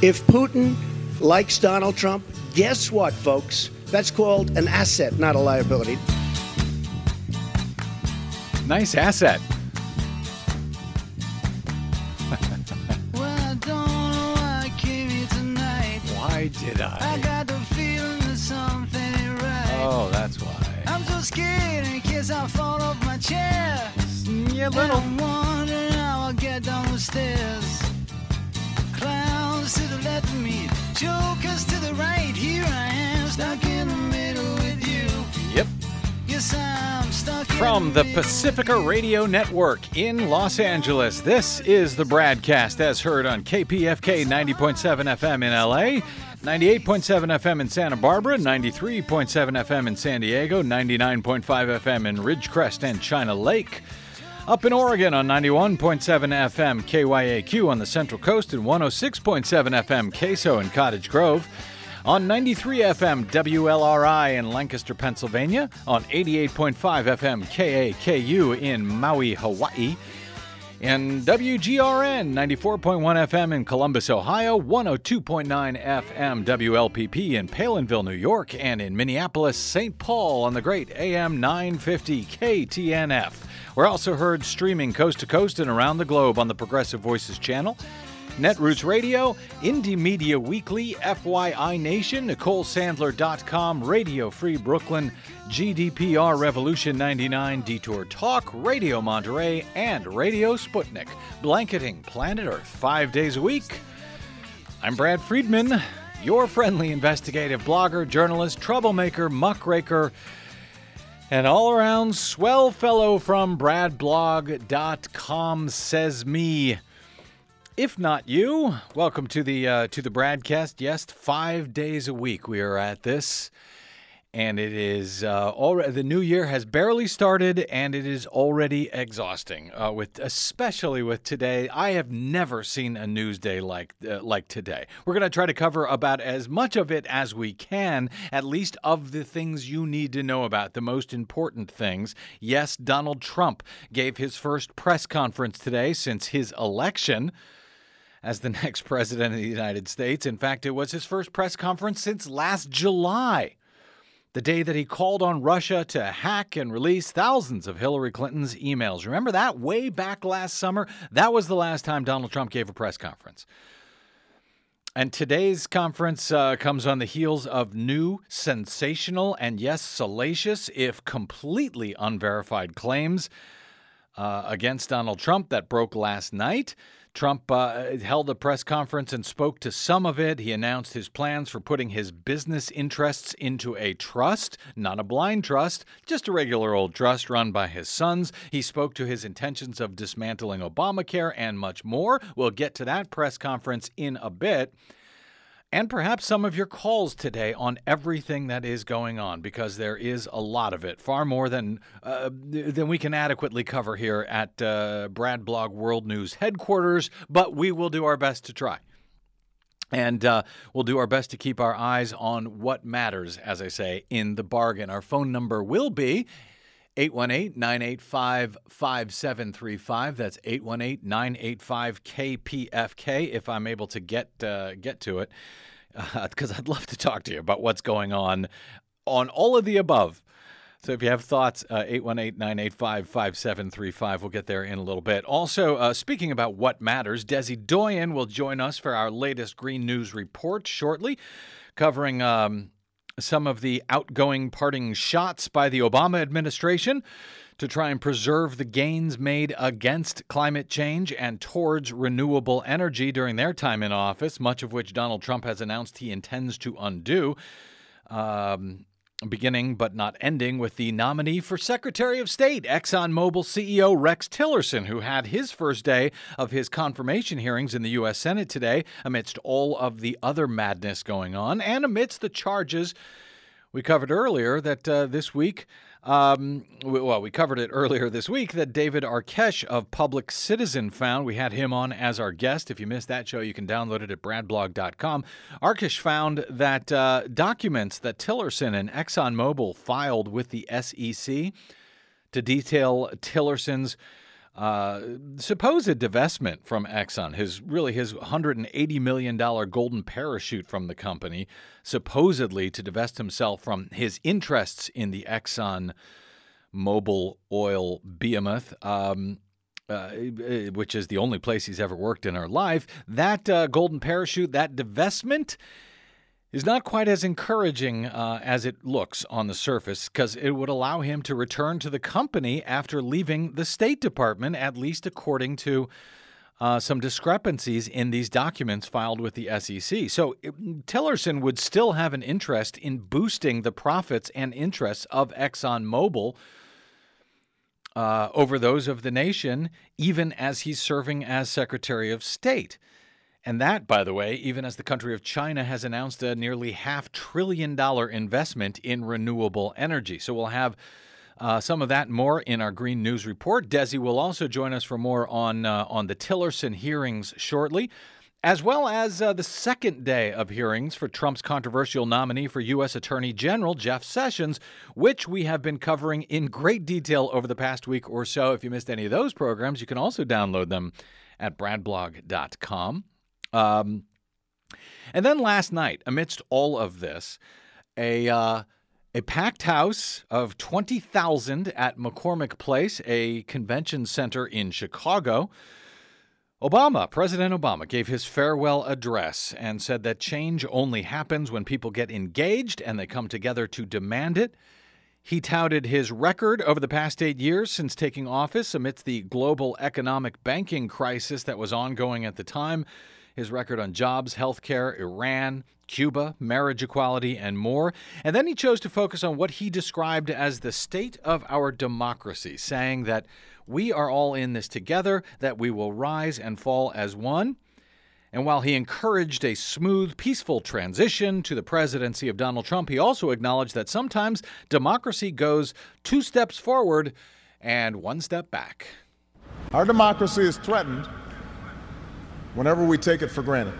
If Putin likes Donald Trump, guess what, folks? That's called an asset, not a liability. Nice asset. Well, I why I came here tonight. Why did I I? got the feeling that something ain't right. Oh, that's why. I'm so scared in case I fall off my chair. Yeah, And. I'm wondering how I'll get down the stairs. The left of me, jokers to the right. Here I am, stuck in the middle with you. Yep. Yes, I'm stuck From the middle. Pacifica Radio Network in Los Angeles, this is the BradCast as heard on KPFK 90.7 FM in LA, 98.7 FM in Santa Barbara, 93.7 FM in San Diego, 99.5 FM in Ridgecrest and China Lake. Up in Oregon on 91.7 FM KYAQ on the Central Coast and 106.7 FM Queso in Cottage Grove. On 93 FM WLRI in Lancaster, Pennsylvania. On 88.5 FM KAKU in Maui, Hawaii. And WGRN 94.1 FM in Columbus, Ohio, 102.9 FM WLPP in Palenville, New York, and in Minneapolis, St. Paul on the great AM 950 KTNF. We're also heard streaming coast to coast and around the globe on the Progressive Voices channel. Netroots Radio, Indie Media Weekly, FYI Nation, NicoleSandler.com, Radio Free Brooklyn, GDPR Revolution 99, Detour Talk, Radio Monterey, and Radio Sputnik, blanketing planet Earth five days a week. I'm Brad Friedman, your friendly investigative blogger, journalist, troublemaker, muckraker, and all around swell fellow from bradblog.com says me. If not you, welcome to the uh, to the BradCast. Yes, five days a week we are at this, and it is uh, already the new year has barely started, and it is already exhausting. Uh, with especially with today, I have never seen a news day like uh, like today. We're going to try to cover about as much of it as we can, at least of the things you need to know about, the most important things. Yes, Donald Trump gave his first press conference today since his election as the next president of the United States. In fact, it was his first press conference since last July, the day that he called on Russia to hack and release thousands of Hillary Clinton's emails. Remember that way back last summer? That was the last time Donald Trump gave a press conference. And today's conference uh, comes on the heels of new, sensational, and yes, salacious, if completely unverified claims uh, against Donald Trump that broke last night. Trump uh, held a press conference and spoke to some of it. He announced his plans for putting his business interests into a trust, not a blind trust, just a regular old trust run by his sons. He spoke to his intentions of dismantling Obamacare and much more. We'll get to that press conference in a bit and perhaps some of your calls today on everything that is going on because there is a lot of it, far more than uh, than we can adequately cover here at uh, Brad Blog World News headquarters. But we will do our best to try. And uh, we'll do our best to keep our eyes on what matters, as I say, in the bargain. Our phone number will be 818 985 5735. That's 818 985 KPFK if I'm able to get, uh, get to it, because I'd love to talk to you about what's going on on all of the above. So if you have thoughts, uh, 818 985 5735. We'll get there in a little bit. Also, uh, speaking about what matters, Desi Doyen will join us for our latest Green News report shortly, covering. Um, some of the outgoing parting shots by the Obama administration to try and preserve the gains made against climate change and towards renewable energy during their time in office, much of which Donald Trump has announced he intends to undo. Um, beginning but not ending with the nominee for Secretary of State, ExxonMobil CEO Rex Tillerson, who had his first day of his confirmation hearings in the U.S. Senate today amidst all of the other madness going on and amidst the charges we covered earlier that uh, this week. Um, well, we covered it earlier this week that David Arkush of Public Citizen found. We had him on as our guest. If you missed that show, you can download it at bradblog.com. Arkush found that uh, documents that Tillerson and ExxonMobil filed with the SEC to detail Tillerson's uh, supposed divestment from Exxon, his really his 180 million dollar golden parachute from the company, supposedly to divest himself from his interests in the Exxon Mobil oil behemoth. Um, uh, which is the only place he's ever worked in our life. That uh, golden parachute, that divestment, is not quite as encouraging uh, as it looks on the surface because it would allow him to return to the company after leaving the State Department, at least according to uh, some discrepancies in these documents filed with the SEC. So Tillerson would still have an interest in boosting the profits and interests of ExxonMobil. Uh, over those of the nation, even as he's serving as Secretary of State. And that, by the way, even as the country of China has announced a nearly half trillion dollar investment in renewable energy. So we'll have uh, some of that more in our Green News report. Desi will also join us for more on uh, on the Tillerson hearings shortly, as well as uh, the second day of hearings for Trump's controversial nominee for U.S. Attorney General Jeff Sessions, which we have been covering in great detail over the past week or so. If you missed any of those programs, you can also download them at bradblog.com. Um, and then last night, amidst all of this, a uh, a packed house of 20,000 at McCormick Place, a convention center in Chicago. Obama, President Obama, gave his farewell address and said that change only happens when people get engaged and they come together to demand it. He touted his record over the past eight years since taking office amidst the global economic banking crisis that was ongoing at the time his record on jobs, healthcare, Iran, Cuba, marriage equality, and more. And then he chose to focus on what he described as the state of our democracy, saying that we are all in this together, that we will rise and fall as one. And while he encouraged a smooth, peaceful transition to the presidency of Donald Trump, he also acknowledged that sometimes democracy goes two steps forward and one step back. Our democracy is threatened whenever we take it for granted.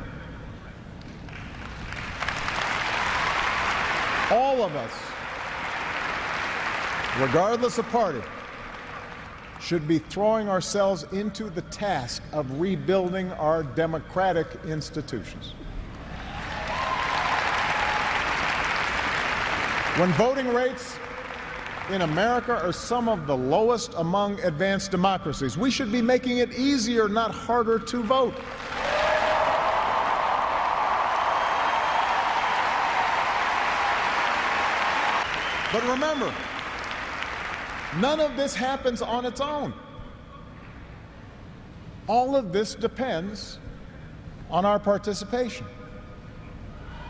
All of us, regardless of party, should be throwing ourselves into the task of rebuilding our democratic institutions. When voting rates in America are some of the lowest among advanced democracies, we should be making it easier, not harder, to vote. But remember, none of this happens on its own. All of this depends on our participation,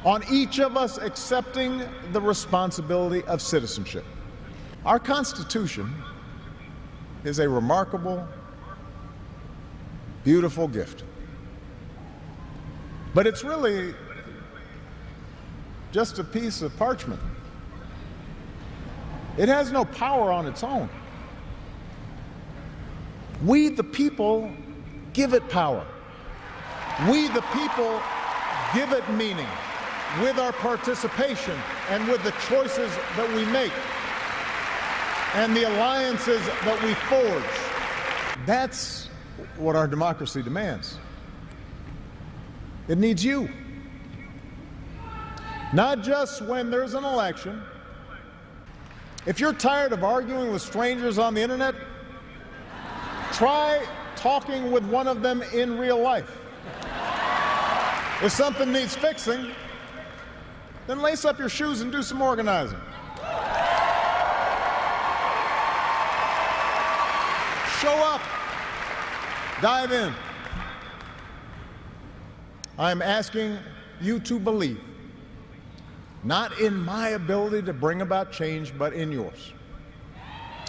on each of us accepting the responsibility of citizenship. Our Constitution is a remarkable, beautiful gift. But it's really just a piece of parchment. It has no power on its own. We, the people, give it power. We, the people, give it meaning with our participation and with the choices that we make and the alliances that we forge. That's what our democracy demands. It needs you. Not just when there's an election if you're tired of arguing with strangers on the internet, try talking with one of them in real life. If something needs fixing, then lace up your shoes and do some organizing. Show up. Dive in. I'm asking you to believe not in my ability to bring about change, but in yours.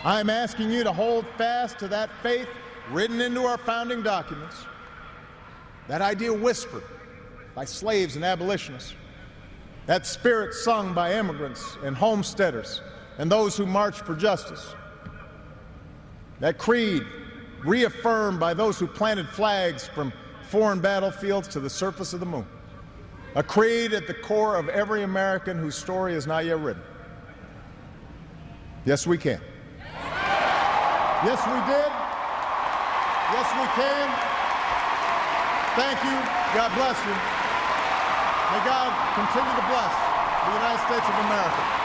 I'm asking you to hold fast to that faith written into our founding documents, that idea whispered by slaves and abolitionists, that spirit sung by immigrants and homesteaders and those who marched for justice, that creed reaffirmed by those who planted flags from foreign battlefields to the surface of the moon a creed at the core of every American whose story is not yet written. Yes, we can. Yes, we did. Yes, we can. Thank you. God bless you. May God continue to bless the United States of America.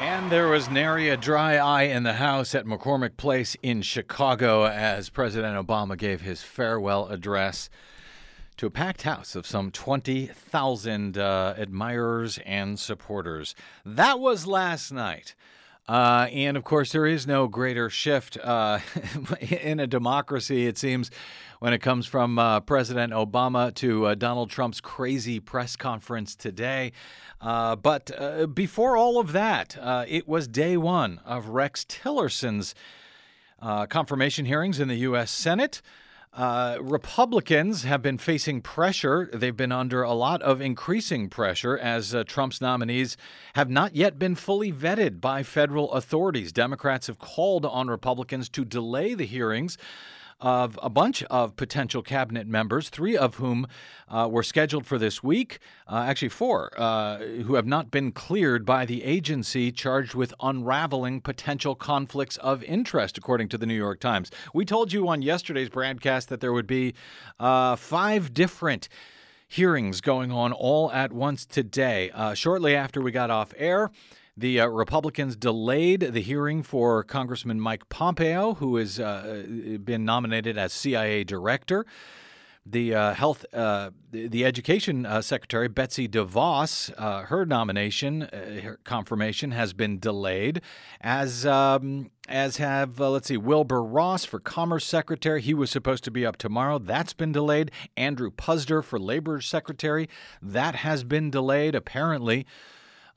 And there was nary a dry eye in the House at McCormick Place in Chicago as President Obama gave his farewell address to a packed house of some 20,000 uh, admirers and supporters. That was last night. Uh, and of course, there is no greater shift uh, in a democracy, it seems, when it comes from uh, President Obama to uh, Donald Trump's crazy press conference today. Uh, but uh, before all of that, it was day one of Rex Tillerson's confirmation hearings in the U.S. Senate. Uh, Republicans have been facing pressure. They've been under a lot of increasing pressure as uh, Trump's nominees have not yet been fully vetted by federal authorities. Democrats have called on Republicans to delay the hearings of a bunch of potential cabinet members, three of whom uh, were scheduled for this week, uh, actually, four, uh, who have not been cleared by the agency charged with unraveling potential conflicts of interest, according to the New York Times. We told you on yesterday's BradCast that there would be uh, five different hearings going on all at once today. Uh, shortly after we got off air, the uh, Republicans delayed the hearing for Congressman Mike Pompeo, who has uh, been nominated as CIA director. The uh, health, uh, the, education uh, secretary Betsy DeVos, uh, her nomination, her confirmation has been delayed, as um, as have let's see, Wilbur Ross for commerce secretary. He was supposed to be up tomorrow. That's been delayed. Andrew Puzder for labor secretary. That has been delayed. Apparently.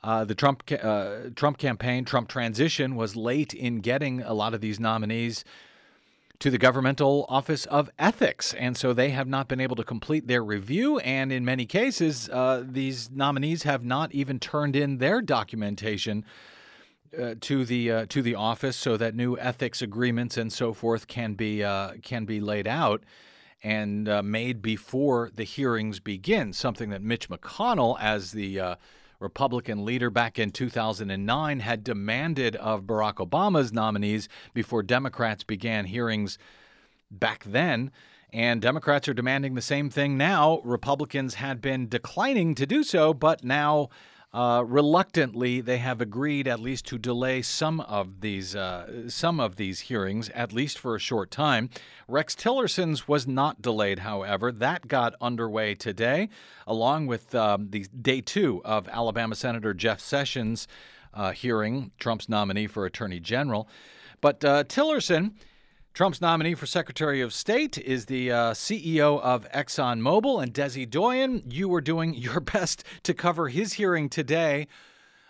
Uh, the Trump uh, Trump campaign, Trump transition, was late in getting a lot of these nominees to the governmental office of ethics, and so they have not been able to complete their review. And in many cases, uh, these nominees have not even turned in their documentation. Uh, to the uh, to the office, so that new ethics agreements and so forth can be can be laid out and made before the hearings begin. Something that Mitch McConnell, as the Republican leader back in 2009 had demanded of Barack Obama's nominees before Democrats began hearings back then. And Democrats are demanding the same thing now. Republicans had been declining to do so, but now uh, reluctantly, they have agreed at least to delay some of these uh, some of these hearings, at least for a short time. Rex Tillerson's was not delayed, however. That got underway today, along with um, the day two of Alabama Senator Jeff Sessions' uh, hearing, Trump's nominee for Attorney General. But uh, Tillerson Trump's nominee for Secretary of State is the uh, CEO of ExxonMobil, and Desi Doyen. You were doing your best to cover his hearing today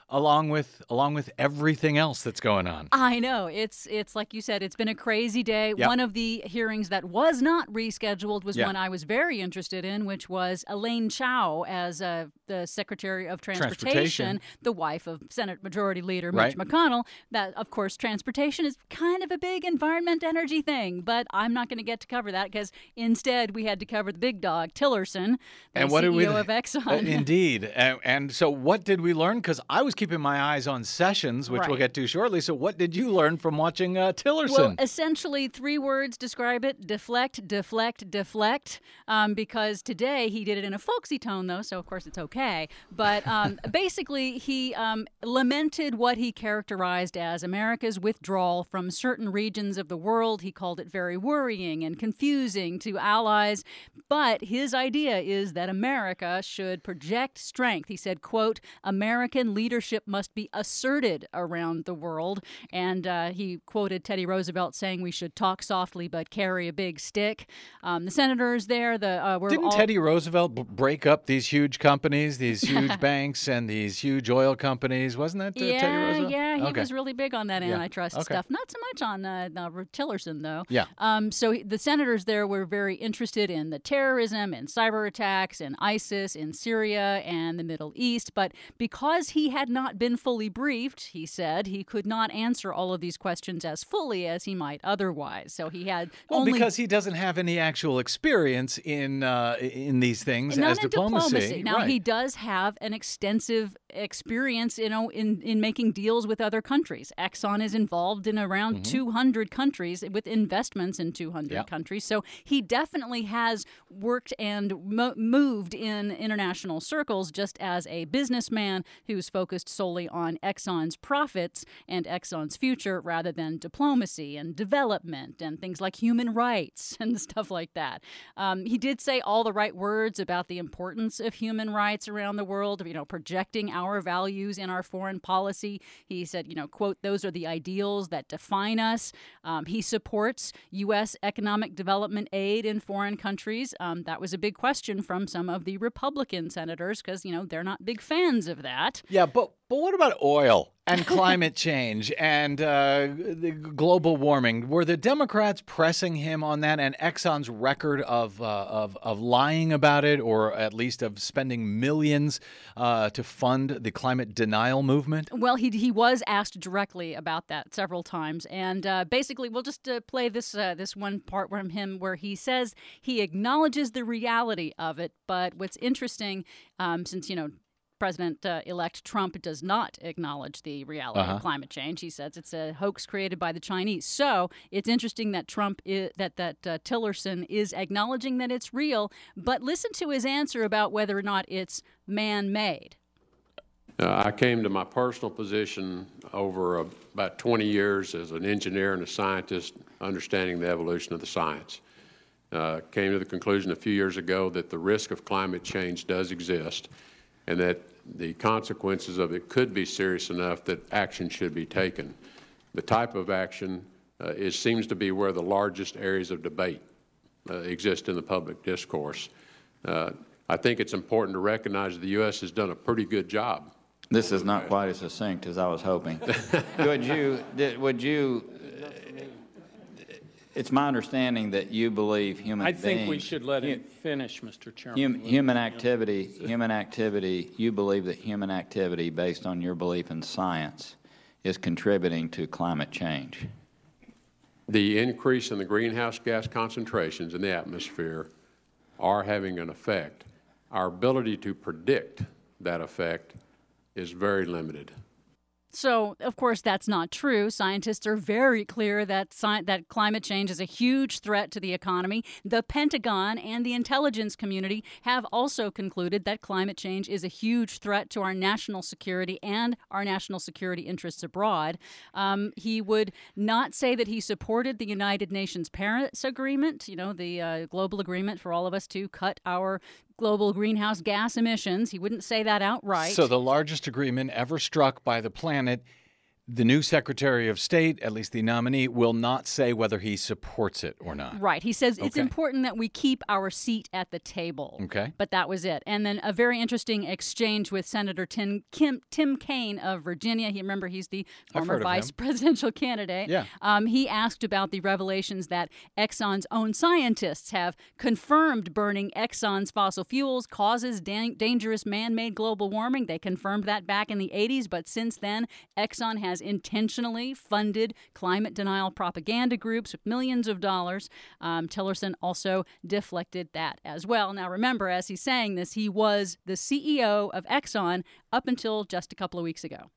along with along with everything else that's going on. I know. It's it's like you said, it's been a crazy day. Yep. One of the hearings that was not rescheduled was one I was very interested in, which was Elaine Chao as uh, the Secretary of Transportation, transportation, the wife of Senate Majority Leader Mitch right. McConnell. That of course transportation is kind of a big environment energy thing, but I'm not going to get to cover that because instead we had to cover the big dog Tillerson, the and what CEO we, of Exxon. Uh, indeed. And, and so what did we learn cuz I was keeping my eyes on Sessions, which right. we'll get to shortly. So, what did you learn from watching uh, Tillerson? Well, essentially, three words describe it deflect, deflect, deflect. Um, because today he did it in a folksy tone, though, so of course it's okay. But um, basically, he um, lamented what he characterized as America's withdrawal from certain regions of the world. He called it very worrying and confusing to allies. But his idea is that America should project strength. He said, quote, American leadership leadership must be asserted around the world. And uh, he quoted Teddy Roosevelt saying we should talk softly but carry a big stick. Um, the senators there, the uh, were didn't all... Teddy Roosevelt b- break up these huge companies, these huge banks, and these huge oil companies? Wasn't that uh, yeah, Teddy Roosevelt? Yeah, he okay. was really big on that antitrust okay. stuff. Not so much on uh, Tillerson though. Yeah. Um, so the senators there were very interested in the terrorism and cyber attacks and ISIS in Syria and the Middle East, but because he had not been fully briefed, he said, he could not answer all of these questions as fully as he might otherwise. So he had well only... because he doesn't have any actual experience in uh, in these things Not as diplomacy. diplomacy. Now right. he does have an extensive experience, you know, in, in making deals with other countries. Exxon is involved in around 200 countries with investments in 200 Yeah. countries. So he definitely has worked and mo- moved in international circles just as a businessman who's focused solely on Exxon's profits and Exxon's future rather than diplomacy and development and things like human rights and stuff like that. Um, he did say all the right words about the importance of human rights around the world, you know, projecting our values in our foreign policy. He said, you know, quote, those are the ideals that define us. Um, he supports U.S. economic development aid in foreign countries. Um, that was a big question from some of the Republican senators because, you know, they're not big fans of that. Yeah, but but what about oil and climate change and uh, the global warming? Were the Democrats pressing him on that and Exxon's record of uh, of of lying about it, or at least of spending millions uh, to fund the climate denial movement? Well, he he was asked directly about that several times, and uh, basically, we'll just uh, play this uh, this one part from him where he says he acknowledges the reality of it. But what's interesting, um, since you know. President uh, elect Trump does not acknowledge the reality Uh-huh. of climate change. He says it's a hoax created by the Chinese. So it's interesting that Trump i that that uh, Tillerson is acknowledging that it's real. But listen to his answer about whether or not it's man-made. Uh, I came to my personal position over uh, about 20 years as an engineer and a scientist, understanding the evolution of the science. Uh, came to the conclusion a few years ago that the risk of climate change does exist and that the consequences of it could be serious enough that action should be taken. The type of action uh, is, seems to be where the largest areas of debate uh, exist in the public discourse. Uh, I think it's important to recognize that the U.S. has done a pretty good job This is not quite as succinct as I was hoping. Would you, would you, it's my understanding that you believe human I beings. think we should let hu- him finish, Mr. Chairman. hum- Human activity, human activity, you believe that human activity, based on your belief in science, is contributing to climate change. The increase in the greenhouse gas concentrations in the atmosphere are having an effect. Our ability to predict that effect is very limited. So, of course, that's not true. Scientists are very clear that sci- that climate change is a huge threat to the economy. The Pentagon and the intelligence community have also concluded that climate change is a huge threat to our national security and our national security interests abroad. Um, he would not say that he supported the United Nations Paris Agreement, you know, the uh, global agreement for all of us to cut our global greenhouse gas emissions. He wouldn't say that outright. So, the largest agreement ever struck by the planet. The new Secretary of State, at least the nominee, will not say whether he supports it or not. Right. He says it's important that we keep our seat at the table. Okay. But that was it. And then a very interesting exchange with Senator Tim, Kim, Tim Kaine of Virginia. He remember he's the former vice presidential candidate. Yeah. Um, he asked about the revelations that Exxon's own scientists have confirmed burning Exxon's fossil fuels causes dan- dangerous man-made global warming. They confirmed that back in the 80s, but since then, Exxon has intentionally funded climate denial propaganda groups with millions of dollars. Um, Tillerson also deflected that as well. Now, remember, as he's saying this, he was the CEO of Exxon up until just a couple of weeks ago.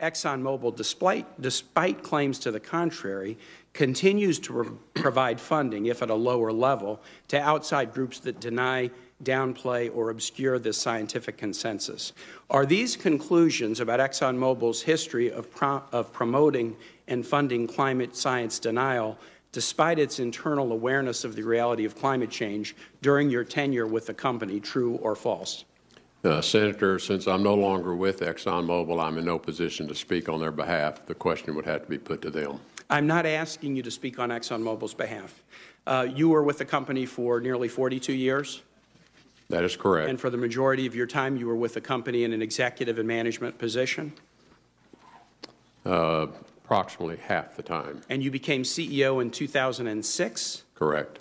ExxonMobil, despite, despite claims to the contrary, continues to pro- provide funding, if at a lower level, to outside groups that deny, downplay, or obscure this scientific consensus. Are these conclusions about ExxonMobil's history of, pro- of promoting and funding climate science denial, despite its internal awareness of the reality of climate change during your tenure with the company, true or false? Uh, Senator, since I'm no longer with ExxonMobil, I'm in no position to speak on their behalf. The question would have to be put to them. I'm not asking you to speak on ExxonMobil's behalf. Uh, you were with the company for nearly 42 years, That is correct. and for the majority of your time, you were with the company in an executive and management position, Uh, approximately half the time. and you became CEO in 2006. Correct.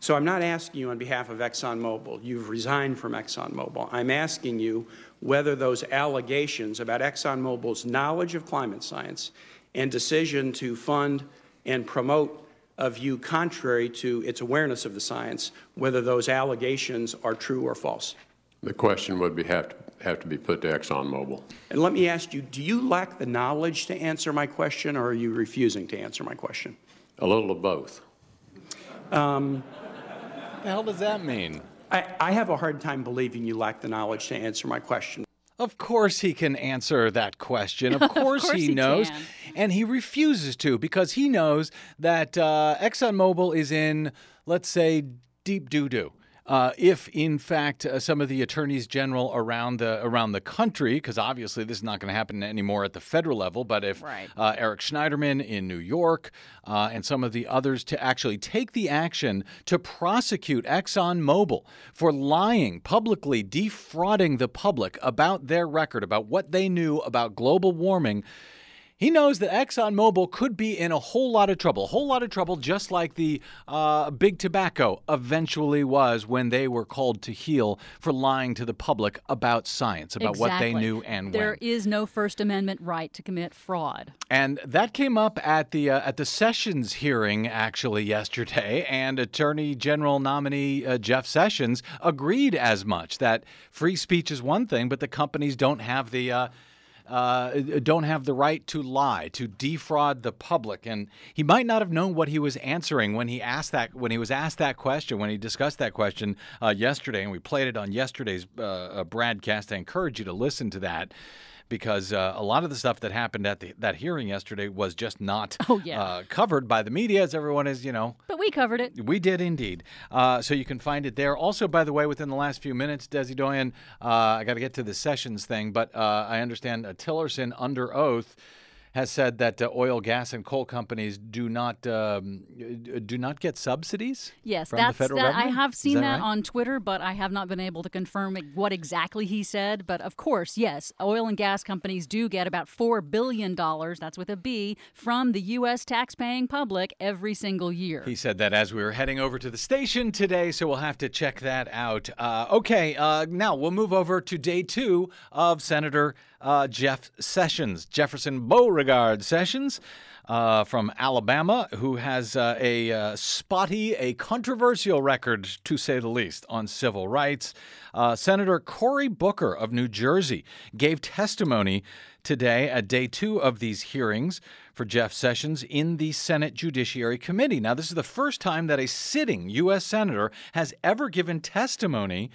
So I'm not asking you on behalf of ExxonMobil. You've resigned from ExxonMobil. I'm asking you whether those allegations about ExxonMobil's knowledge of climate science and decision to fund and promote a view contrary to its awareness of the science, whether those allegations are true or false. The question would be have to have to be put to ExxonMobil. And let me ask you, do you lack the knowledge to answer my question, or are you refusing to answer my question? A little of both. What the hell does that mean? I, I have a hard time believing you lack the knowledge to answer my question. Of course he can answer that question. Of course, course he, he knows. can. And he refuses to because he knows that uh, ExxonMobil is in, let's say, deep doo doo. Uh, if in fact uh, some of the attorneys general around the around the country, because obviously this is not going to happen anymore at the federal level, but if Right. uh, Eric Schneiderman in New York uh, and some of the others to actually take the action to prosecute ExxonMobil for lying publicly, defrauding the public about their record, about what they knew about global warming. He knows that ExxonMobil could be in a whole lot of trouble, a whole lot of trouble, just like the uh, big tobacco eventually was when they were called to heel for lying to the public about science, about what they knew and There when. is no First Amendment right to commit fraud. And that came up at the uh, at the Sessions hearing actually yesterday, and Attorney General nominee uh, Jeff Sessions agreed as much that free speech is one thing, but the companies don't have the. Uh, uh, don't have the right to lie, to defraud the public, and he might not have known what he was answering when he asked that when he was asked that question when he discussed that question uh, yesterday, and we played it on yesterday's uh, uh, BradCast. I encourage you to listen to that because uh, a lot of the stuff that happened at the, that hearing yesterday was just not Oh, yeah. uh, covered by the media, as everyone is, you know. But we covered it. We did indeed. Uh, so you can find it there. Also, by the way, within the last few minutes, Desi Doyen, uh, I got to get to the sessions thing, but uh, I understand uh, Tillerson, under oath, has said that uh, oil, gas, and coal companies do not um, do not get subsidies. Yes, from that's the federal that. I have seen that that, right? on Twitter, but I have not been able to confirm what exactly he said. But of course, yes, oil and gas companies do get about four billion dollars. That's with a B from the U.S. taxpaying public every single year. He said that as we were heading over to the station today, so we'll have to check that out. Uh, okay, uh, now we'll move over to day two of Senator uh, Jeff Sessions, Jefferson Beauregard Sessions. Uh, from Alabama, who has uh, a uh, spotty, a controversial record, to say the least, on civil rights. Uh, Senator Cory Booker of New Jersey gave testimony today at day two of these hearings for Jeff Sessions in the Senate Judiciary Committee. Now, this is the first time that a sitting U.S. Senator has ever given testimony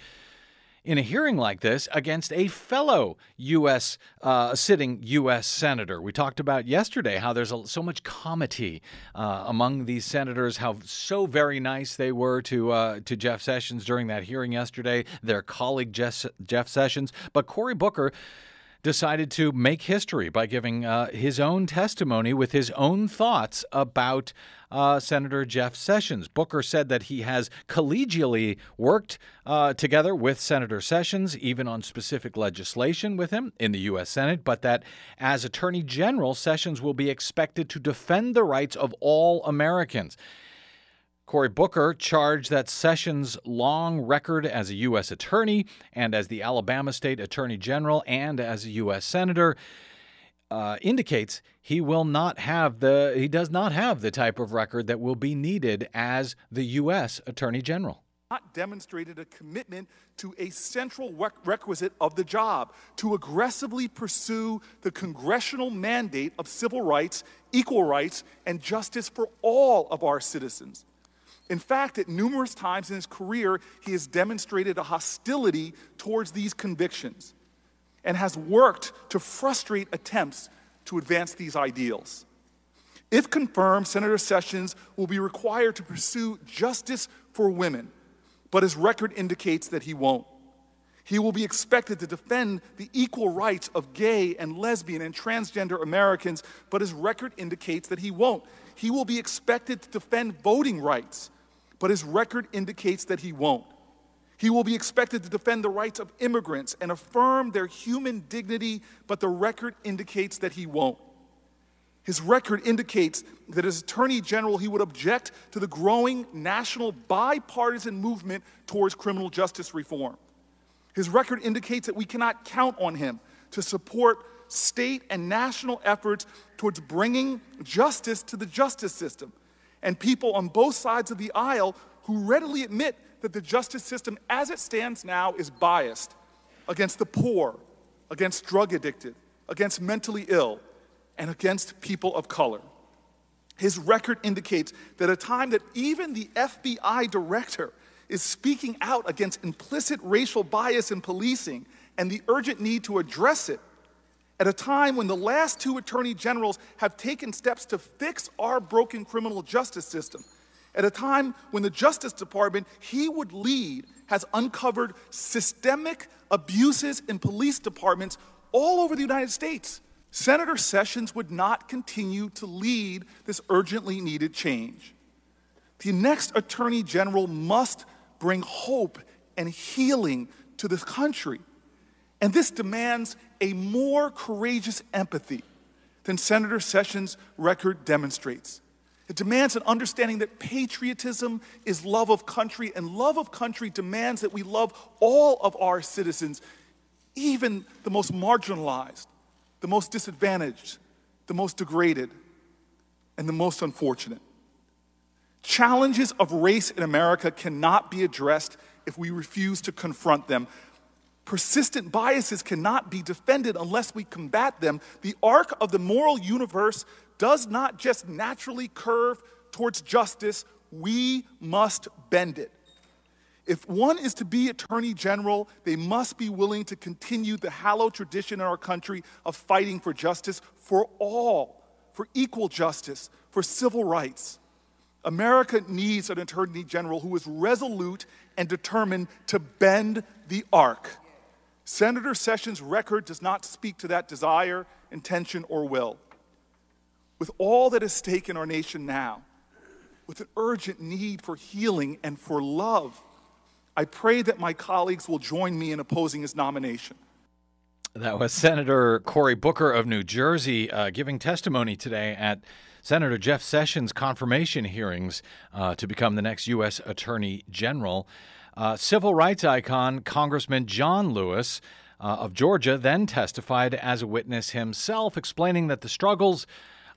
in a hearing like this against a fellow U.S. Uh, sitting U.S. senator. We talked about yesterday how there's a, so much comity uh, among these senators, how so very nice they were to uh, to Jeff Sessions during that hearing yesterday. Their colleague Jeff, Jeff Sessions, but Cory Booker decided to make history by giving uh, his own testimony with his own thoughts about uh, Senator Jeff Sessions. Booker said that he has collegially worked uh, together with Senator Sessions, even on specific legislation with him in the U.S. Senate, but that as Attorney General, Sessions will be expected to defend the rights of all Americans. Cory Booker charged that Sessions' long record as a U.S. attorney and as the Alabama State Attorney General and as a U.S. Senator uh, indicates he will not have the he does not have the type of record that will be needed as the U.S. Attorney General. not demonstrated a commitment to a central rec- requisite of the job to aggressively pursue the congressional mandate of civil rights, equal rights, and justice for all of our citizens. In fact, at numerous times in his career, he has demonstrated a hostility towards these convictions and has worked to frustrate attempts to advance these ideals. If confirmed, Senator Sessions will be required to pursue justice for women, but his record indicates that he won't. He will be expected to defend the equal rights of gay and lesbian and transgender Americans, but his record indicates that he won't. He will be expected to defend voting rights, but his record indicates that he won't. He will be expected to defend the rights of immigrants and affirm their human dignity, but the record indicates that he won't. His record indicates that as Attorney General, he would object to the growing national bipartisan movement towards criminal justice reform. His record indicates that we cannot count on him to support state and national efforts towards bringing justice to the justice system, and people on both sides of the aisle who readily admit that the justice system as it stands now is biased. against the poor, against drug addicted, against mentally ill, and against people of color. His record indicates that a time that even the FBI director is speaking out against implicit racial bias in policing and the urgent need to address it, at a time when the last two attorney generals have taken steps to fix our broken criminal justice system, at a time when the Justice Department he would lead has uncovered systemic abuses in police departments all over the United States. Senator Sessions would not continue to lead this urgently needed change. The next Attorney General must bring hope and healing to this country. And this demands a more courageous empathy than Senator Sessions' record demonstrates. It demands an understanding that patriotism is love of country, and love of country demands that we love all of our citizens, even the most marginalized, the most disadvantaged, the most degraded, and the most unfortunate. Challenges of race in America cannot be addressed if we refuse to confront them. Persistent biases cannot be defended unless we combat them. The arc of the moral universe does not just naturally curve towards justice, we must bend it. If one is to be attorney general, they must be willing to continue the hallowed tradition in our country of fighting for justice for all, for equal justice, for civil rights. America needs an attorney general who is resolute and determined to bend the arc. Senator Sessions' record does not speak to that desire, intention, or will. With all that is stake in our nation now, with an urgent need for healing and for love, I pray that my colleagues will join me in opposing his nomination. That was Senator Cory Booker of New Jersey uh, giving testimony today at Senator Jeff Sessions' confirmation hearings uh, to become the next U.S. Attorney General. Uh, civil rights icon Congressman John Lewis uh, of Georgia then testified as a witness himself, explaining that the struggles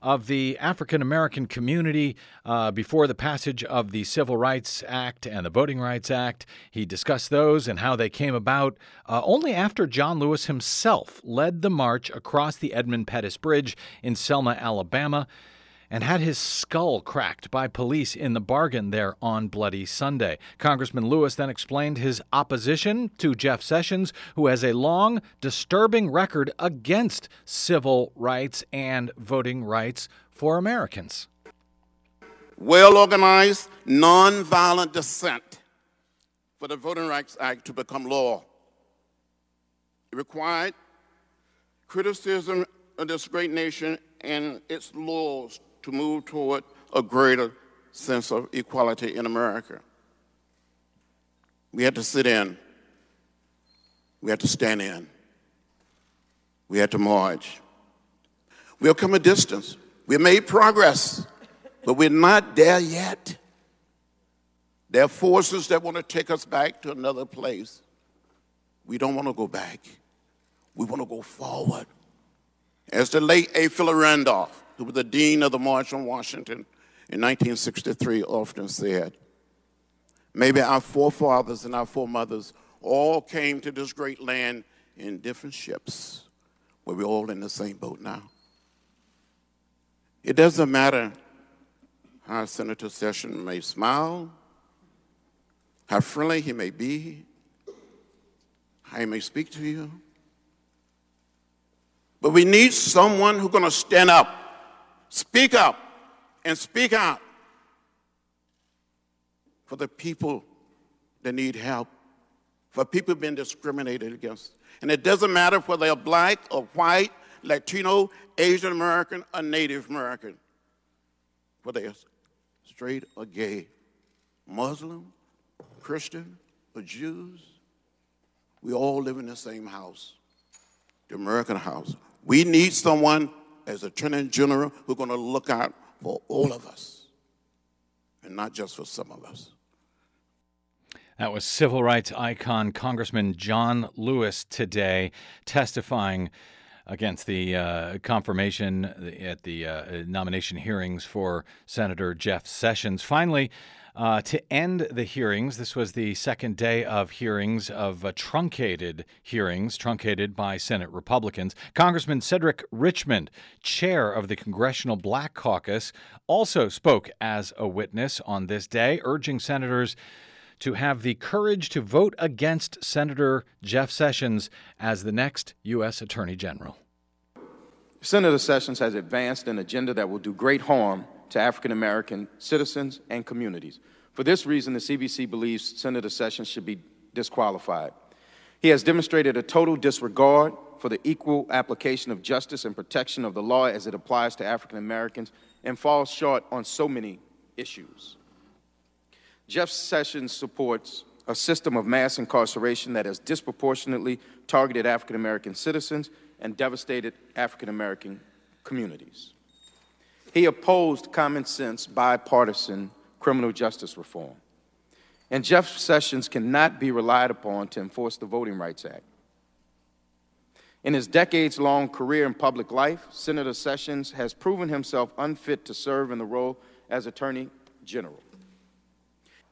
of the African American community uh, before the passage of the Civil Rights Act and the Voting Rights Act. He discussed those and how they came about uh, only after John Lewis himself led the march across the Edmund Pettus Bridge in Selma, Alabama and had his skull cracked by police in the bargain there on Bloody Sunday. Congressman Lewis then explained his opposition to Jeff Sessions, who has a long, disturbing record against civil rights and voting rights for Americans. Well organized, nonviolent dissent for the Voting Rights Act to become law. It required criticism of this great nation and its laws to move toward a greater sense of equality in America. We had to sit in, we had to stand in, we had to march. We have come a distance. We've made progress, but we're not there yet. There are forces that want to take us back to another place. We don't want to go back. We want to go forward. As the late A. Philip Randolph the dean of the March on Washington in 1963, often said, Maybe our forefathers and our foremothers all came to this great land in different ships, but we're all in the same boat now. It doesn't matter how Senator Sessions may smile, how friendly he may be, how he may speak to you. But we need someone who's going to stand up Speak up and speak out for the people that need help, for people being discriminated against. And it doesn't matter whether they're black or white, Latino, Asian American, or Native American, whether they're straight or gay, Muslim, Christian, or Jews. We all live in the same house, the American house. We need someone as Attorney General who's going to look out for all of us and not just for some of us. That was civil rights icon Congressman John Lewis today testifying against the uh, confirmation at the uh, nomination hearings for Senator Jeff Sessions. Finally, Uh, to end the hearings, this was the second day of hearings, of uh, truncated hearings, truncated by Senate Republicans. Congressman Cedric Richmond, chair of the Congressional Black Caucus, also spoke as a witness on this day, urging senators to have the courage to vote against Senator Jeff Sessions as the next U.S. Attorney General. Senator Sessions has advanced an agenda that will do great harm to African American citizens and communities. For this reason, the CBC believes Senator Sessions should be disqualified. He has demonstrated a total disregard for the equal application of justice and protection of the law as it applies to African Americans and falls short on so many issues. Jeff Sessions supports a system of mass incarceration that has disproportionately targeted African American citizens and devastated African American communities. He opposed common sense, bipartisan criminal justice reform. And Jeff Sessions cannot be relied upon to enforce the Voting Rights Act. In his decades long career in public life, Senator Sessions has proven himself unfit to serve in the role as Attorney General.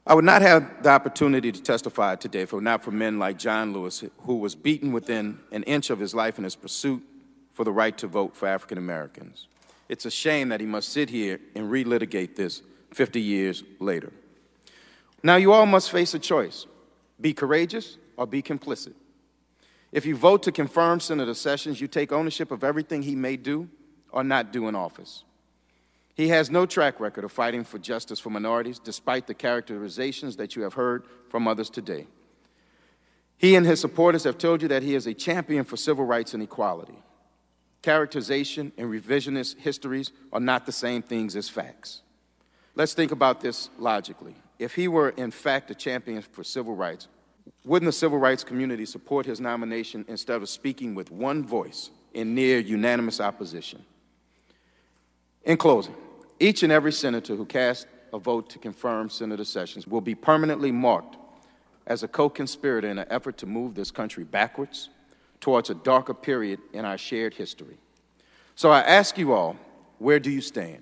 I would not have the opportunity to testify today if it were not for men like John Lewis, who was beaten within an inch of his life in his pursuit for the right to vote for African Americans. It's a shame that he must sit here and relitigate this 50 years later. Now, you all must face a choice be courageous or be complicit. If you vote to confirm Senator Sessions, you take ownership of everything he may do or not do in office. He has no track record of fighting for justice for minorities, despite the characterizations that you have heard from others today. He and his supporters have told you that he is a champion for civil rights and equality. Characterization and revisionist histories are not the same things as facts. Let's think about this logically. If he were, in fact, a champion for civil rights, wouldn't the civil rights community support his nomination instead of speaking with one voice in near unanimous opposition? In closing, each and every senator who cast a vote to confirm Senator Sessions will be permanently marked as a co conspirator in an effort to move this country backwards towards a darker period in our shared history. So I ask you all, where do you stand?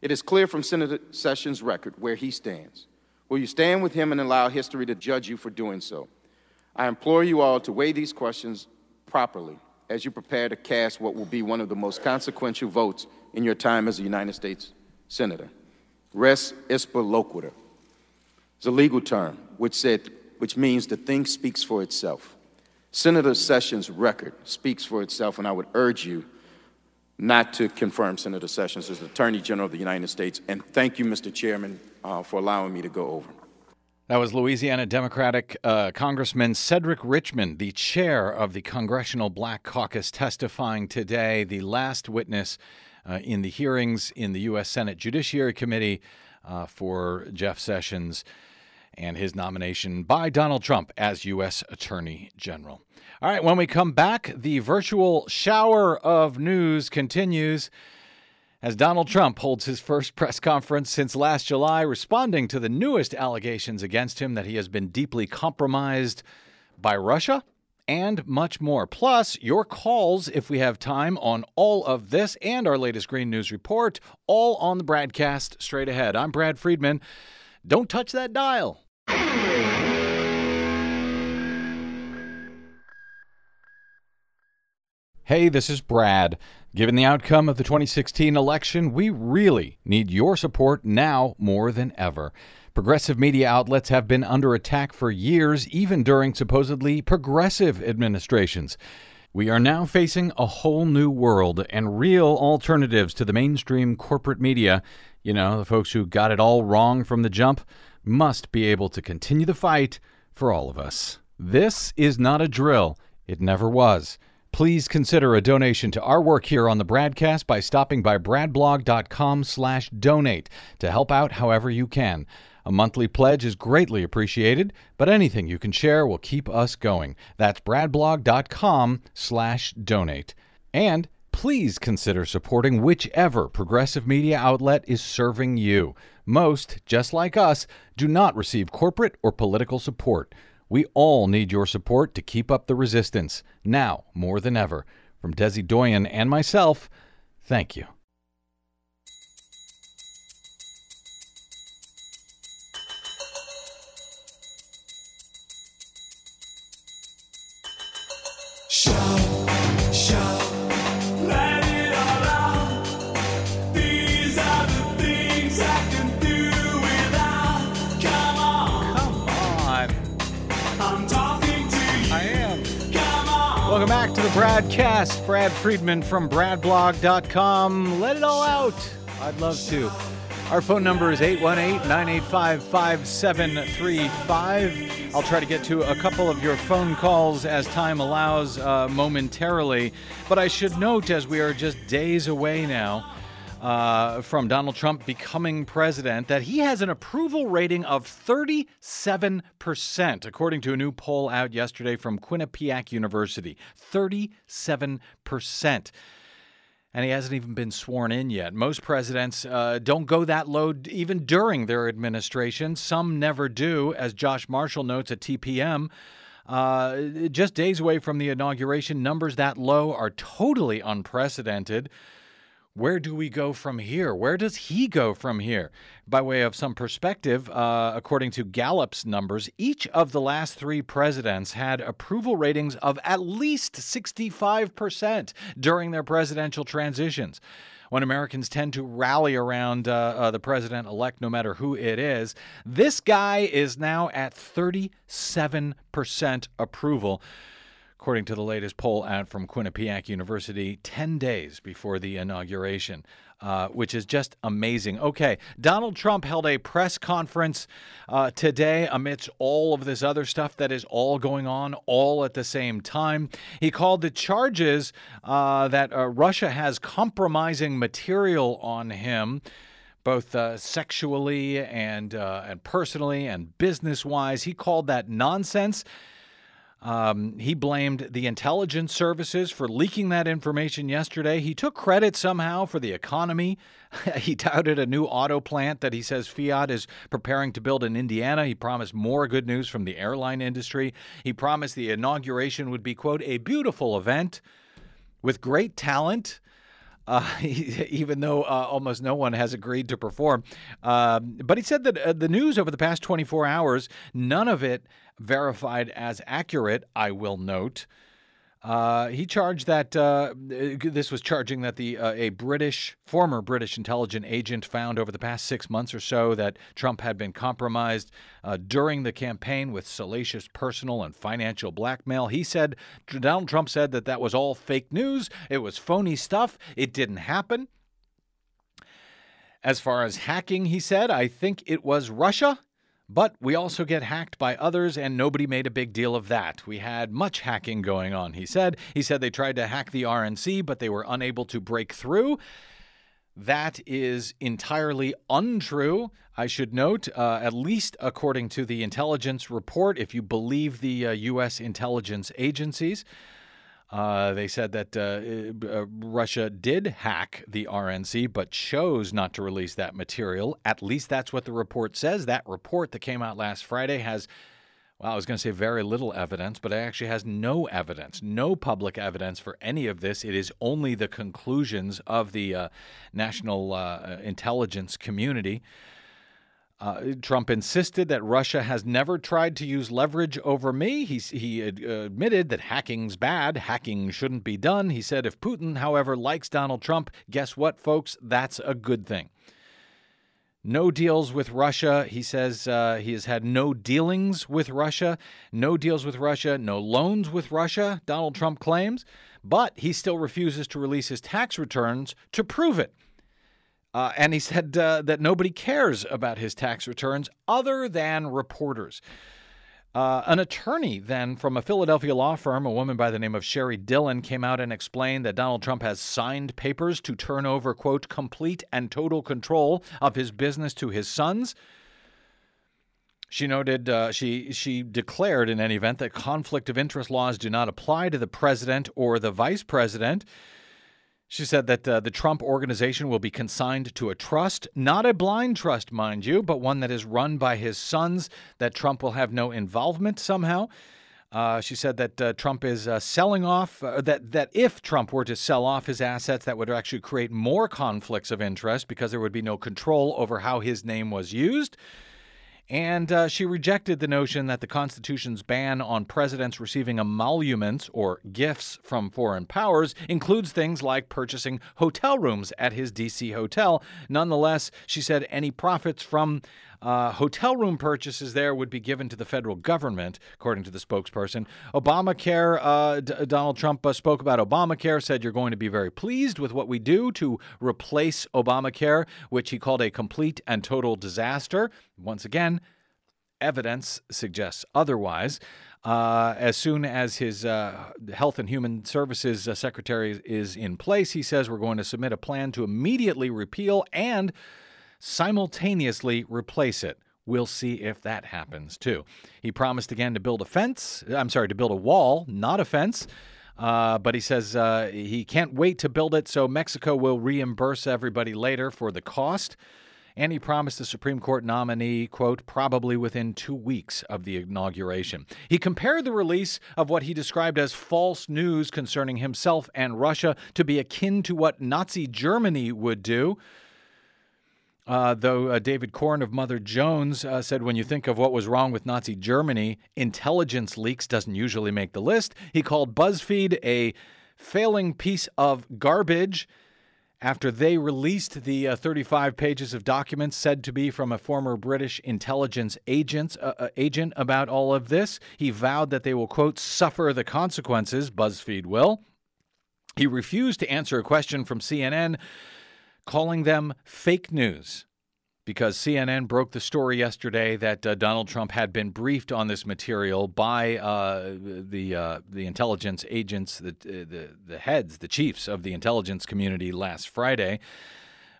It is clear from Senator Sessions' record where he stands. Will you stand with him and allow history to judge you for doing so? I implore you all to weigh these questions properly as you prepare to cast what will be one of the most consequential votes in your time as a United States Senator. Res ipsa loquitur is a legal term which, said, which means the thing speaks for itself. Senator Sessions' record speaks for itself, and I would urge you not to confirm Senator Sessions as Attorney General of the United States. And thank you, Mr. Chairman, uh, for allowing me to go over. That was Louisiana Democratic uh, Congressman Cedric Richmond, the chair of the Congressional Black Caucus, testifying today, the last witness uh, in the hearings in the U.S. Senate Judiciary Committee uh, for Jeff Sessions and his nomination by Donald Trump as U.S. Attorney General. All right, when we come back, the virtual shower of news continues as Donald Trump holds his first press conference since last July, responding to the newest allegations against him that he has been deeply compromised by Russia and much more. Plus, your calls, if we have time, on all of this and our latest Green News report, all on the BradCast straight ahead. I'm Brad Friedman. Don't touch that dial. Hey, this is Brad. Given the outcome of the 2016 election, we really need your support now more than ever. Progressive media outlets have been under attack for years, even during supposedly progressive administrations. We are now facing a whole new world and real alternatives to the mainstream corporate media. You know, the folks who got it all wrong from the jump must be able to continue the fight for all of us. This is not a drill, it never was. Please consider a donation to our work here on the BradCast by stopping by bradblog.com/donate to help out however you can. A monthly pledge is greatly appreciated, but anything you can share will keep us going. That's bradblog.com/donate. And please consider supporting whichever progressive media outlet is serving you. Most, just like us, do not receive corporate or political support. We all need your support to keep up the resistance, now more than ever. From Desi Doyen and myself, thank you. Shout. BradCast. Brad Friedman from BradBlog.com. Let it all out. I'd love to. Our phone number is 818 985 5735. I'll try to get to a couple of your phone calls as time allows uh, momentarily. But I should note, as we are just days away now uh, from Donald Trump becoming president, that he has an approval rating of 37%, according to a new poll out yesterday from Quinnipiac University. 37% and he hasn't even been sworn in yet. Most presidents uh, don't go that low even during their administration. Some never do, as Josh Marshall notes at TPM. Uh, just days away from the inauguration, numbers that low are totally unprecedented. Where do we go from here? Where does he go from here? By way of some perspective, uh, according to Gallup's numbers, each of the last three presidents had approval ratings of at least 65% during their presidential transitions. When Americans tend to rally around uh, uh, the president elect, no matter who it is, this guy is now at 37% approval according to the latest poll out from Quinnipiac University, 10 days before the inauguration, uh, which is just amazing. Okay, Donald Trump held a press conference uh, today amidst all of this other stuff that is all going on all at the same time. He called the charges uh, that uh, Russia has compromising material on him both uh, sexually and uh, and personally and business wise. He called that nonsense. Um, he blamed the intelligence services for leaking that information yesterday. He took credit somehow for the economy. he touted a new auto plant that he says Fiat is preparing to build in Indiana. He promised more good news from the airline industry. He promised the inauguration would be, quote, a beautiful event with great talent. Uh, even though uh, almost no one has agreed to perform. Um, but he said that uh, the news over the past 24 hours, none of it verified as accurate, I will note. Uh, he charged that uh, this was charging that the uh, a British former British intelligence agent found over the past six months or so that Trump had been compromised uh, during the campaign with salacious personal and financial blackmail. He said Donald Trump said that that was all fake news. It was phony stuff. It didn't happen. As far as hacking, he said, I think it was Russia. But we also get hacked by others, and nobody made a big deal of that. We had much hacking going on, he said. He said they tried to hack the RNC, but they were unable to break through. That is entirely untrue. I should note, uh, at least according to the intelligence report, if you believe the uh, U.S. intelligence agencies. Uh, they said that uh, uh, Russia did hack the RNC, but chose not to release that material. At least that's what the report says. That report that came out last Friday has, well, I was going to say very little evidence, but it actually has no evidence, no public evidence for any of this. It is only the conclusions of the uh, national uh, intelligence community. Uh, Trump insisted that Russia has never tried to use leverage over me. He, he ad- admitted that hacking's bad. Hacking shouldn't be done. He said if Putin, however, likes Donald Trump, guess what, folks? That's a good thing. No deals with Russia. He says uh, he has had no dealings with Russia, no deals with Russia, no loans with Russia, Donald Trump claims, but he still refuses to release his tax returns to prove it. Uh, and he said uh, that nobody cares about his tax returns other than reporters. Uh, an attorney then from a Philadelphia law firm, a woman by the name of Sheri Dillon, came out and explained that Donald Trump has signed papers to turn over, quote, complete and total control of his business to his sons. She noted, uh, she, she declared in any event that conflict of interest laws do not apply to the president or the vice president. She said that uh, the Trump organization will be consigned to a trust, not a blind trust, mind you, but one that is run by his sons, that Trump will have no involvement somehow. Uh, she said that uh, Trump is uh, selling off, uh, that, that if Trump were to sell off his assets, that would actually create more conflicts of interest because there would be no control over how his name was used. And uh, she rejected the notion that the Constitution's ban on presidents receiving emoluments or gifts from foreign powers includes things like purchasing hotel rooms at his D.C. hotel. Nonetheless, she said any profits from uh, hotel room purchases there would be given to the federal government, according to the spokesperson. Obamacare, uh, D- Donald Trump uh, spoke about Obamacare, said you're going to be very pleased with what we do to replace Obamacare, which he called a complete and total disaster. Once again, evidence suggests otherwise. Uh, as soon as his uh, Health and Human Services uh, Secretary is in place, he says we're going to submit a plan to immediately repeal and simultaneously replace it. We'll see if that happens too. He promised again to build a fence. I'm sorry, to build a wall, not a fence. Uh, but he says uh, he can't wait to build it, so Mexico will reimburse everybody later for the cost. And he promised the Supreme Court nominee, quote, probably within two weeks of the inauguration. He compared the release of what he described as false news concerning himself and Russia to be akin to what Nazi Germany would do. Uh, though uh, David Corn of Mother Jones uh, said, when you think of what was wrong with Nazi Germany, intelligence leaks doesn't usually make the list. He called BuzzFeed a failing piece of garbage after they released the uh, 35 pages of documents said to be from a former British intelligence agent, uh, uh, agent about all of this. He vowed that they will, quote, suffer the consequences, BuzzFeed will. He refused to answer a question from CNN calling them fake news because CNN broke the story yesterday that uh, Donald Trump had been briefed on this material by uh, the uh, the intelligence agents, the, the the heads, the chiefs of the intelligence community last Friday.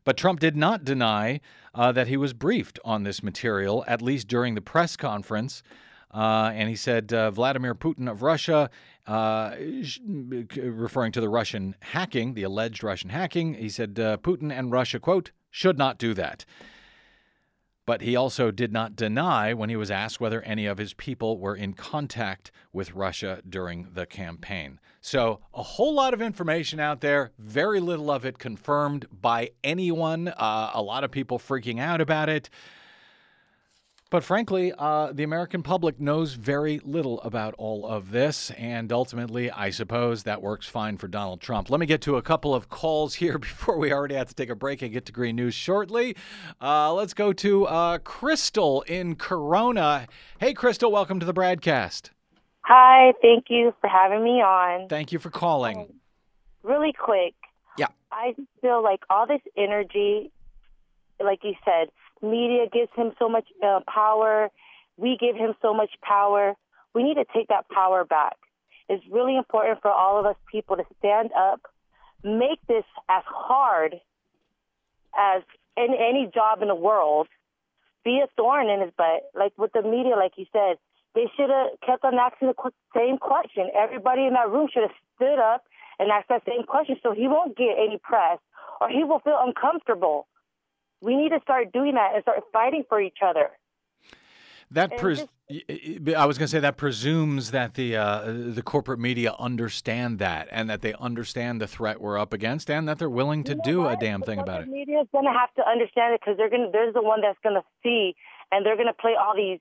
But Trump did not deny uh, that he was briefed on this material, at least during the press conference. Uh, and he said uh, Vladimir Putin of Russia, uh, referring to the Russian hacking, the alleged Russian hacking, he said uh, Putin and Russia, quote, should not do that. But he also did not deny when he was asked whether any of his people were in contact with Russia during the campaign. So, a whole lot of information out there, very little of it confirmed by anyone. Uh, a lot of people freaking out about it. But frankly, uh, the American public knows very little about all of this. And ultimately, I suppose that works fine for Donald Trump. Let me get to a couple of calls here before we already have to take a break and get to Green News shortly. Uh, let's go to uh, Crystal in Corona. Hey, Crystal, welcome to the BradCast. Hi, thank you for having me on. Thank you for calling. Really quick. Yeah. I feel like all this energy, like you said, media gives him so much uh, power. We give him so much power. We need to take that power back. It's really important for all of us people to stand up, make this as hard as in any job in the world, be a thorn in his butt. Like with the media, like you said, they should have kept on asking the same question. Everybody in that room should have stood up and asked that same question so he won't get any press or he will feel uncomfortable. We need to start doing that and start fighting for each other. That pres- I was going to say that presumes that the uh, the corporate media understand that and that they understand the threat we're up against and that they're willing to do a damn thing about it. The media is going to have to understand it because they're going. There's the one that's going to see, and they're going to play all these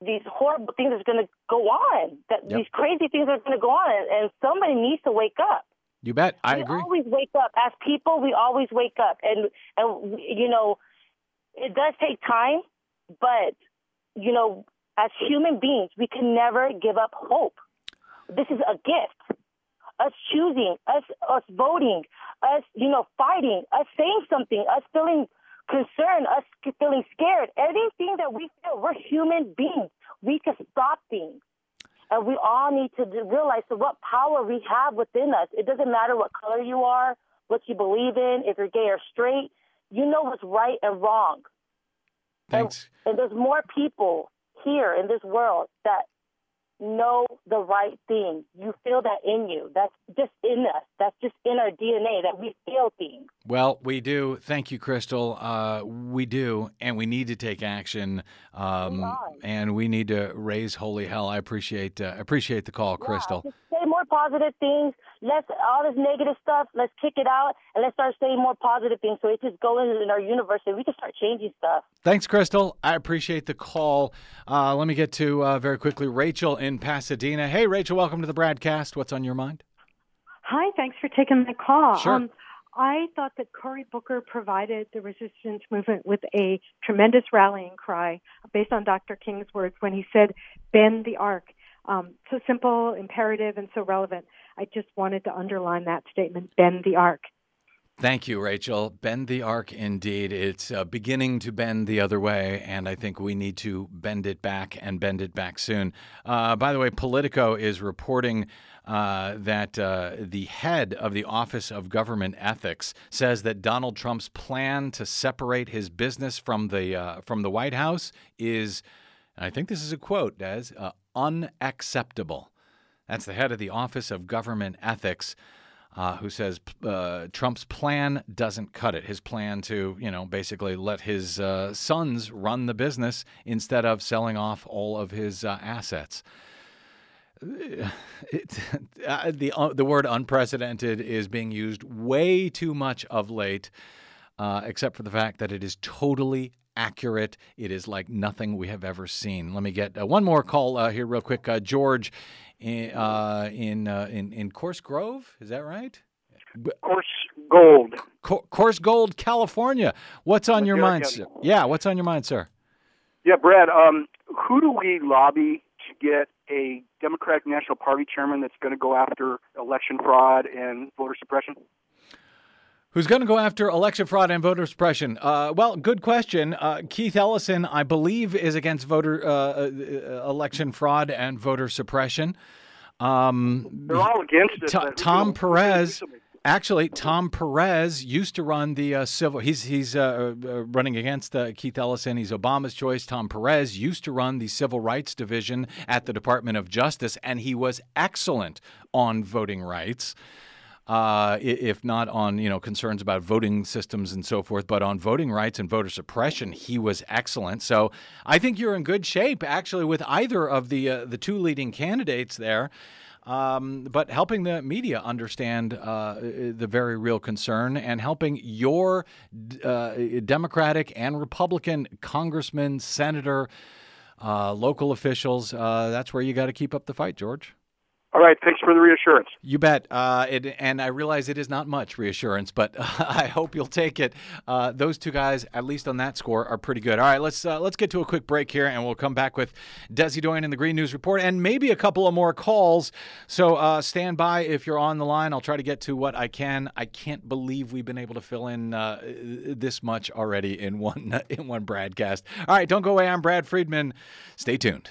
these horrible things that's going to go on. That Yep. these crazy things are going to go on, and somebody needs to wake up. You bet. I we agree. We always wake up as people. We always wake up, and and you know, it does take time, but you know, as human beings, we can never give up hope. This is a gift. Us choosing, us us voting, us you know fighting, us saying something, us feeling concerned, us feeling scared. Anything that we feel, we're human beings. We can stop things. And we all need to realize so what power we have within us. It doesn't matter what color you are, what you believe in, if you're gay or straight. You know what's right and wrong. Thanks. And there's more people here in this world that know the right thing. You feel that in you. That's just in us. That's just in our DNA that we feel things. Well, we do. Thank you, Crystal. Uh, we do, and we need to take action. Um, and we need to raise holy hell. I appreciate uh, appreciate the call, Crystal. Just say more positive things. Let's all this negative stuff. Let's kick it out and let's start saying more positive things. So it just goes in our universe and we can start changing stuff. Thanks, Crystal. I appreciate the call. Uh, let me get to uh, very quickly Rachel in Pasadena. Hey, Rachel, welcome to the BradCast. What's on your mind? Hi, thanks for taking the call. Sure. Um, I thought that Cory Booker provided the resistance movement with a tremendous rallying cry based on Dr. King's words when he said, bend the arc. Um, so simple, imperative, and so relevant. I just wanted to underline that statement, bend the arc. Thank you, Rachel. Bend the arc indeed. It's uh, beginning to bend the other way, and I think we need to bend it back and bend it back soon. Uh, by the way, Politico is reporting uh, that uh, the head of the Office of Government Ethics says that Donald Trump's plan to separate his business from the uh, from the White House is, I think this is a quote, Des, uh, unacceptable. That's the head of the Office of Government Ethics. Uh, who says uh, Trump's plan doesn't cut it? His plan to, you know, basically let his uh, sons run the business instead of selling off all of his uh, assets. It, uh, the uh, the word unprecedented is being used way too much of late, except for the fact that it is totally accurate. It is like nothing we have ever seen. Let me get one more call here, real quick. George in uh, in, uh, in in Course Grove. Is that right? Course Gold. Co- Coarsegold, California. What's on your mind, sir? Yeah, what's on your mind, sir? Yeah, Brad. Um, who do we lobby to get a Democratic National Party chairman that's going to go after election fraud and voter suppression? Who's going to go after election fraud and voter suppression? Uh, well, good question. Uh, Keith Ellison, I believe, is against voter uh, uh election fraud and voter suppression. Um, They're all against it. T- Tom Perez. Actually, Tom Perez used to run the uh, civil. He's he's uh, running against Keith Ellison. He's Obama's choice. Tom Perez used to run the civil rights division at the Department of Justice, and he was excellent on voting rights uh, if not on you know concerns about voting systems and so forth, but on voting rights and voter suppression, he was excellent. So I think you're in good shape actually with either of the uh, the two leading candidates there. Um, but helping the media understand uh, the very real concern and helping your uh, Democratic and Republican congressman, senator, uh, local officials, uh, that's where you got to keep up the fight, George. All right. Thanks for the reassurance. You bet. Uh, it, and I realize it is not much reassurance, but uh, I hope you'll take it. Uh, those two guys, at least on that score, are pretty good. All right, let's uh, let's get to a quick break here, and we'll come back with Desi Doyen in the Green News Report, and maybe a couple of more calls. So uh, stand by if you're on the line. I'll try to get to what I can. I can't believe we've been able to fill in uh, this much already in one in one broadcast. All right, don't go away. I'm Brad Friedman. Stay tuned.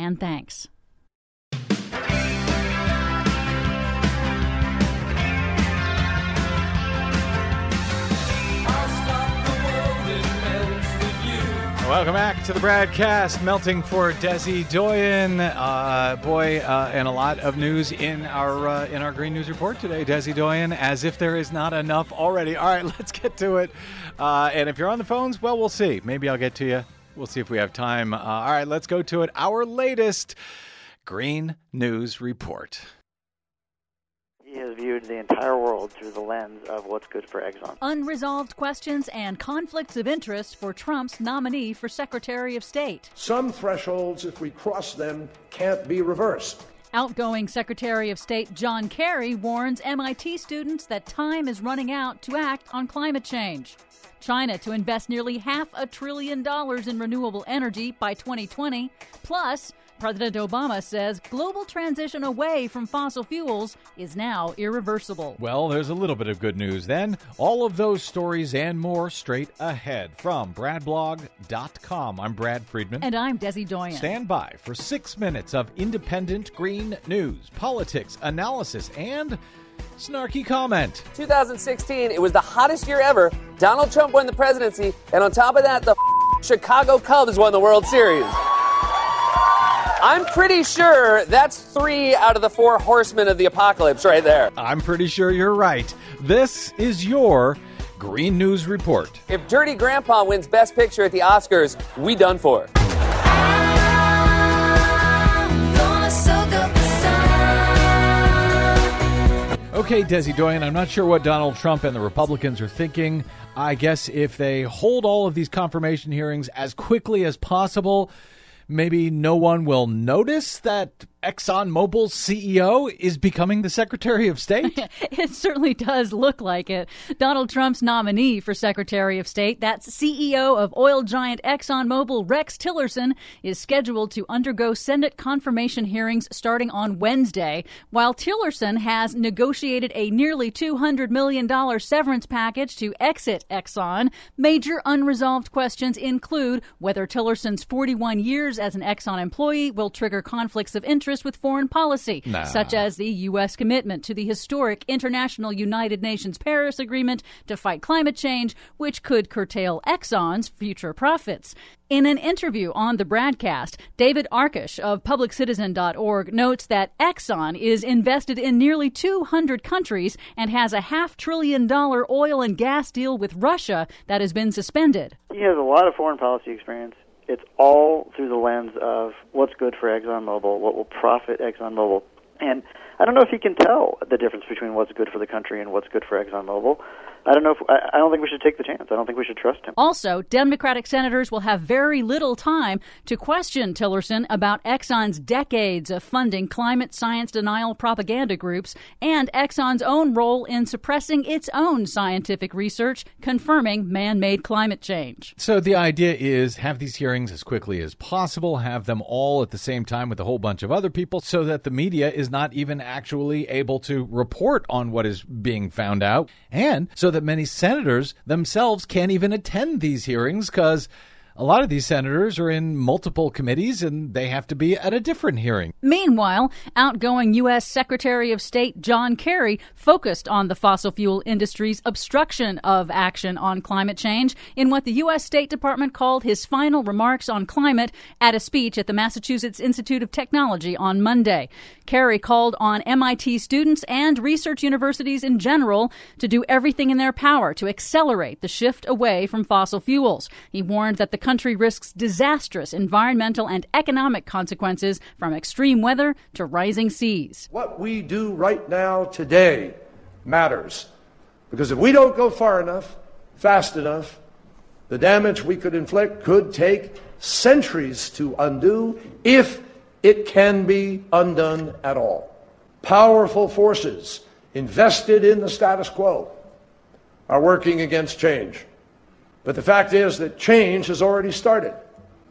and thanks. Welcome back to the BradCast. Melting for Desi Doyen. Uh, boy, uh, and a lot of news in our uh, in our Green News Report today. Desi Doyen, as if there is not enough already. All right, let's get to it. Uh, and if you're on the phones, well, we'll see. Maybe I'll get to you. We'll see if we have time. Uh, all right, let's go to it. Our latest Green News Report. He has viewed the entire world through the lens of what's good for Exxon. Unresolved questions and conflicts of interest for Trump's nominee for Secretary of State. Some thresholds, if we cross them, can't be reversed. Outgoing Secretary of State John Kerry warns MIT students that time is running out to act on climate change. China to invest nearly half a trillion dollars in renewable energy by 2020, plus President Obama says global transition away from fossil fuels is now irreversible. Well, there's a little bit of good news then. All of those stories and more straight ahead from BradBlog.com. I'm Brad Friedman. And I'm Desi Doyen. Stand by for six minutes of independent green news, politics, analysis, and snarky comment. 2016, it was the hottest year ever. Donald Trump won the presidency, and on top of that, the Chicago Cubs won the World Series. I'm pretty sure that's three out of the four horsemen of the apocalypse right there. I'm pretty sure you're right. This is your Green News Report. If Dirty Grandpa wins Best Picture at the Oscars, we done for. Okay, Desi Doyen, I'm not sure what Donald Trump and the Republicans are thinking. I guess if they hold all of these confirmation hearings as quickly as possible, maybe no one will notice that ExxonMobil's CEO is becoming the Secretary of State? it certainly does look like it. Donald Trump's nominee for Secretary of State, that's CEO of oil giant ExxonMobil, Rex Tillerson, is scheduled to undergo Senate confirmation hearings starting on Wednesday. While Tillerson has negotiated a nearly $200 million severance package to exit Exxon, major unresolved questions include whether Tillerson's 41 years as an Exxon employee will trigger conflicts of interest with foreign policy, Nah. such as the U.S. commitment to the historic International United Nations Paris Agreement to fight climate change, which could curtail Exxon's future profits. In an interview on the BradCast, David Arkush of PublicCitizen.org notes that Exxon is invested in nearly 200 countries and has a half trillion dollar oil and gas deal with Russia that has been suspended. He has a lot of foreign policy experience. It's all through the lens of what's good for ExxonMobil, what will profit ExxonMobil. And I don't know if he can tell the difference between what's good for the country and what's good for ExxonMobil. I don't know if I, I don't think we should take the chance. I don't think we should trust him. Also, Democratic senators will have very little time to question Tillerson about Exxon's decades of funding climate science denial propaganda groups and Exxon's own role in suppressing its own scientific research confirming man made climate change. So the idea is have these hearings as quickly as possible, have them all at the same time with a whole bunch of other people so that the media is not even actually able to report on what is being found out, and so that many senators themselves can't even attend these hearings because a lot of these senators are in multiple committees and they have to be at a different hearing. Meanwhile, outgoing U.S. Secretary of State John Kerry focused on the fossil fuel industry's obstruction of action on climate change in what the U.S. State Department called his final remarks on climate at a speech at the Massachusetts Institute of Technology on Monday. Kerry called on MIT students and research universities in general to do everything in their power to accelerate the shift away from fossil fuels. He warned that the country risks disastrous environmental and economic consequences from extreme weather to rising seas. What we do right now today matters. Because if we don't go far enough, fast enough, the damage we could inflict could take centuries to undo if it can be undone at all. Powerful forces invested in the status quo are working against change. But the fact is that change has already started.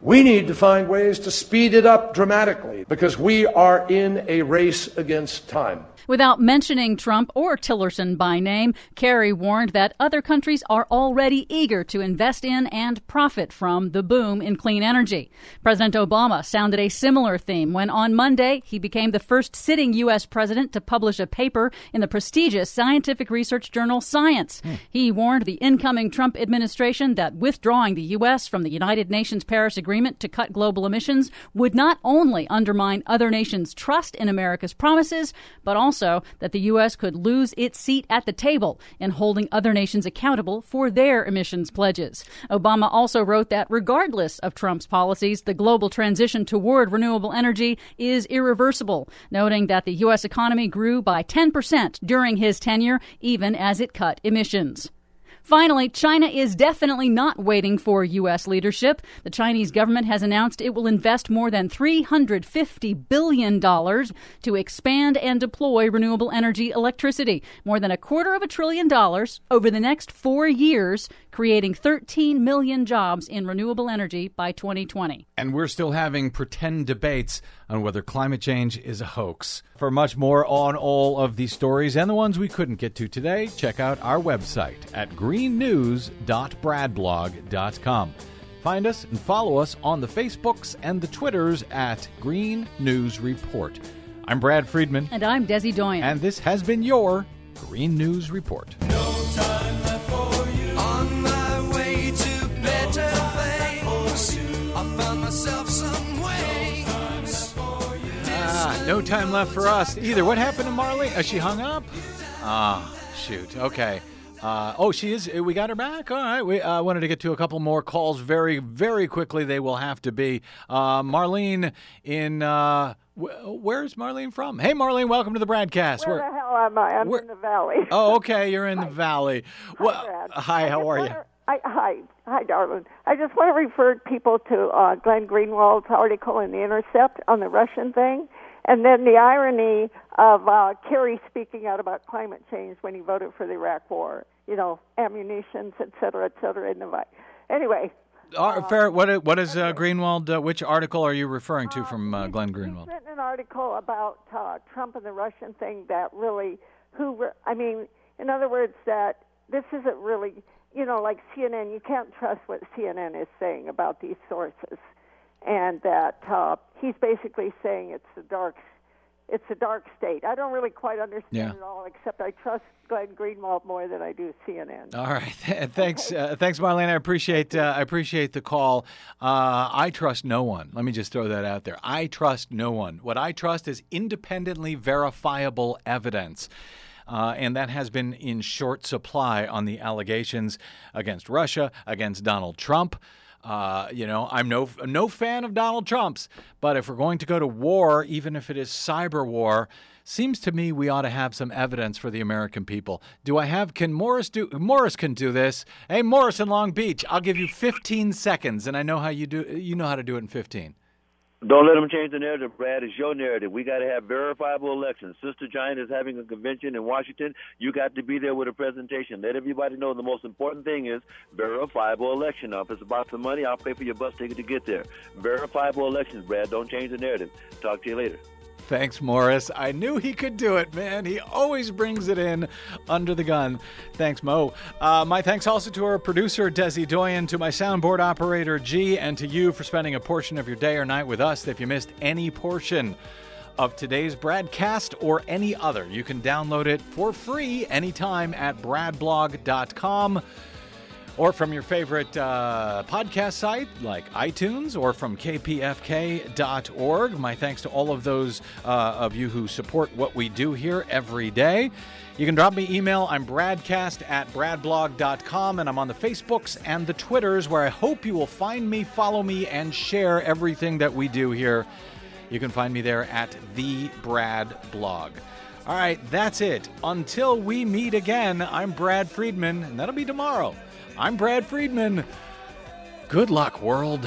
We need to find ways to speed it up dramatically because we are in a race against time. Without mentioning Trump or Tillerson by name, Kerry warned that other countries are already eager to invest in and profit from the boom in clean energy. President Obama sounded a similar theme when on Monday he became the first sitting U.S. president to publish a paper in the prestigious scientific research journal Science. Hmm. He warned the incoming Trump administration that withdrawing the U.S. from the United Nations Paris Agreement to cut global emissions would not only undermine other nations' trust in America's promises, but also that the U.S. could lose its seat at the table in holding other nations accountable for their emissions pledges. Obama also wrote that regardless of Trump's policies, the global transition toward renewable energy is irreversible, noting that the U.S. economy grew by 10% during his tenure, even as it cut emissions. Finally, China is definitely not waiting for U.S. leadership. The Chinese government has announced it will invest more than $350 billion to expand and deploy renewable energy electricity, more than a quarter of a trillion dollars over the next four years, creating 13 million jobs in renewable energy by 2020. And we're still having pretend debates on whether climate change is a hoax. For much more on all of these stories and the ones we couldn't get to today, check out our website at greennews.bradblog.com. Find us and follow us on the Facebooks and the Twitters at Green News Report. I'm Brad Friedman. And I'm Desi Doyen. And this has been your Green News Report. On no time left for us either. What happened to Marley? Uh, she hung up? Ah, shoot. Okay. Uh, oh, she is. We got her back. All right. We uh, wanted to get to a couple more calls very, very quickly. They will have to be. Uh, Marlene in. Uh, wh- where's Marlene from? Hey, Marlene, welcome to the BradCast. Where the hell am I? I'm where- in the valley. Oh, okay. You're in the valley. Well, Brad. hi. How are you? I, hi, hi, darling. I just want to refer people to uh, Glenn Greenwald's article in The Intercept on the Russian thing, and then the irony of uh, Kerry speaking out about climate change when he voted for the Iraq War. You know, ammunitions, et cetera, et cetera. In the anyway, Uh, fair. What, what is uh, Greenwald? Uh, which article are you referring to from uh, Glenn Greenwald? written an article about uh, Trump and the Russian thing that really, who, re- I mean, in other words, that this isn't really, you know, like CNN, you can't trust what CNN is saying about these sources. And that uh, he's basically saying it's the dark, it's a dark state. I don't really quite understand Yeah. it all, except I trust Glenn Greenwald more than I do CNN. All right, thanks, uh, thanks, Marlene. I appreciate uh, I appreciate the call. Uh, I trust no one. Let me just throw that out there. I trust no one. What I trust is independently verifiable evidence. Uh, and that has been in short supply on the allegations against Russia, against Donald Trump. Uh, you know, I'm no no fan of Donald Trump's, but if we're going to go to war, even if it is cyber war, seems to me we ought to have some evidence for the American people. Do I have? Can Morris do? Morris can do this. Hey, Morris in Long Beach, I'll give you 15 seconds, and I know how you do. You know how to do it in 15. Don't let them change the narrative, Brad. It's your narrative. We got to have verifiable elections. Sister Giant is having a convention in Washington. You got to be there with a presentation. Let everybody know the most important thing is verifiable election. Now, if it's about the money, I'll pay for your bus ticket to get there. Verifiable elections, Brad. Don't change the narrative. Talk to you later. Thanks, Morris. I knew he could do it, man. He always brings it in under the gun. Thanks, Mo. Uh, my thanks also to our producer, Desi Doyen, to my soundboard operator, G, and to you for spending a portion of your day or night with us. If you missed any portion of today's broadcast or any other, you can download it for free anytime at bradblog.com or from your favorite uh, podcast site like iTunes or from kpfk.org. My thanks to all of those uh, of you who support what we do here every day. You can drop me email. I'm bradcast at bradblog.com, and I'm on the Facebooks and the Twitters where I hope you will find me, follow me, and share everything that we do here. You can find me there at the Brad Blog. All right, that's it. Until we meet again, I'm Brad Friedman, and that'll be tomorrow. I'm Brad Friedman. Good luck, world.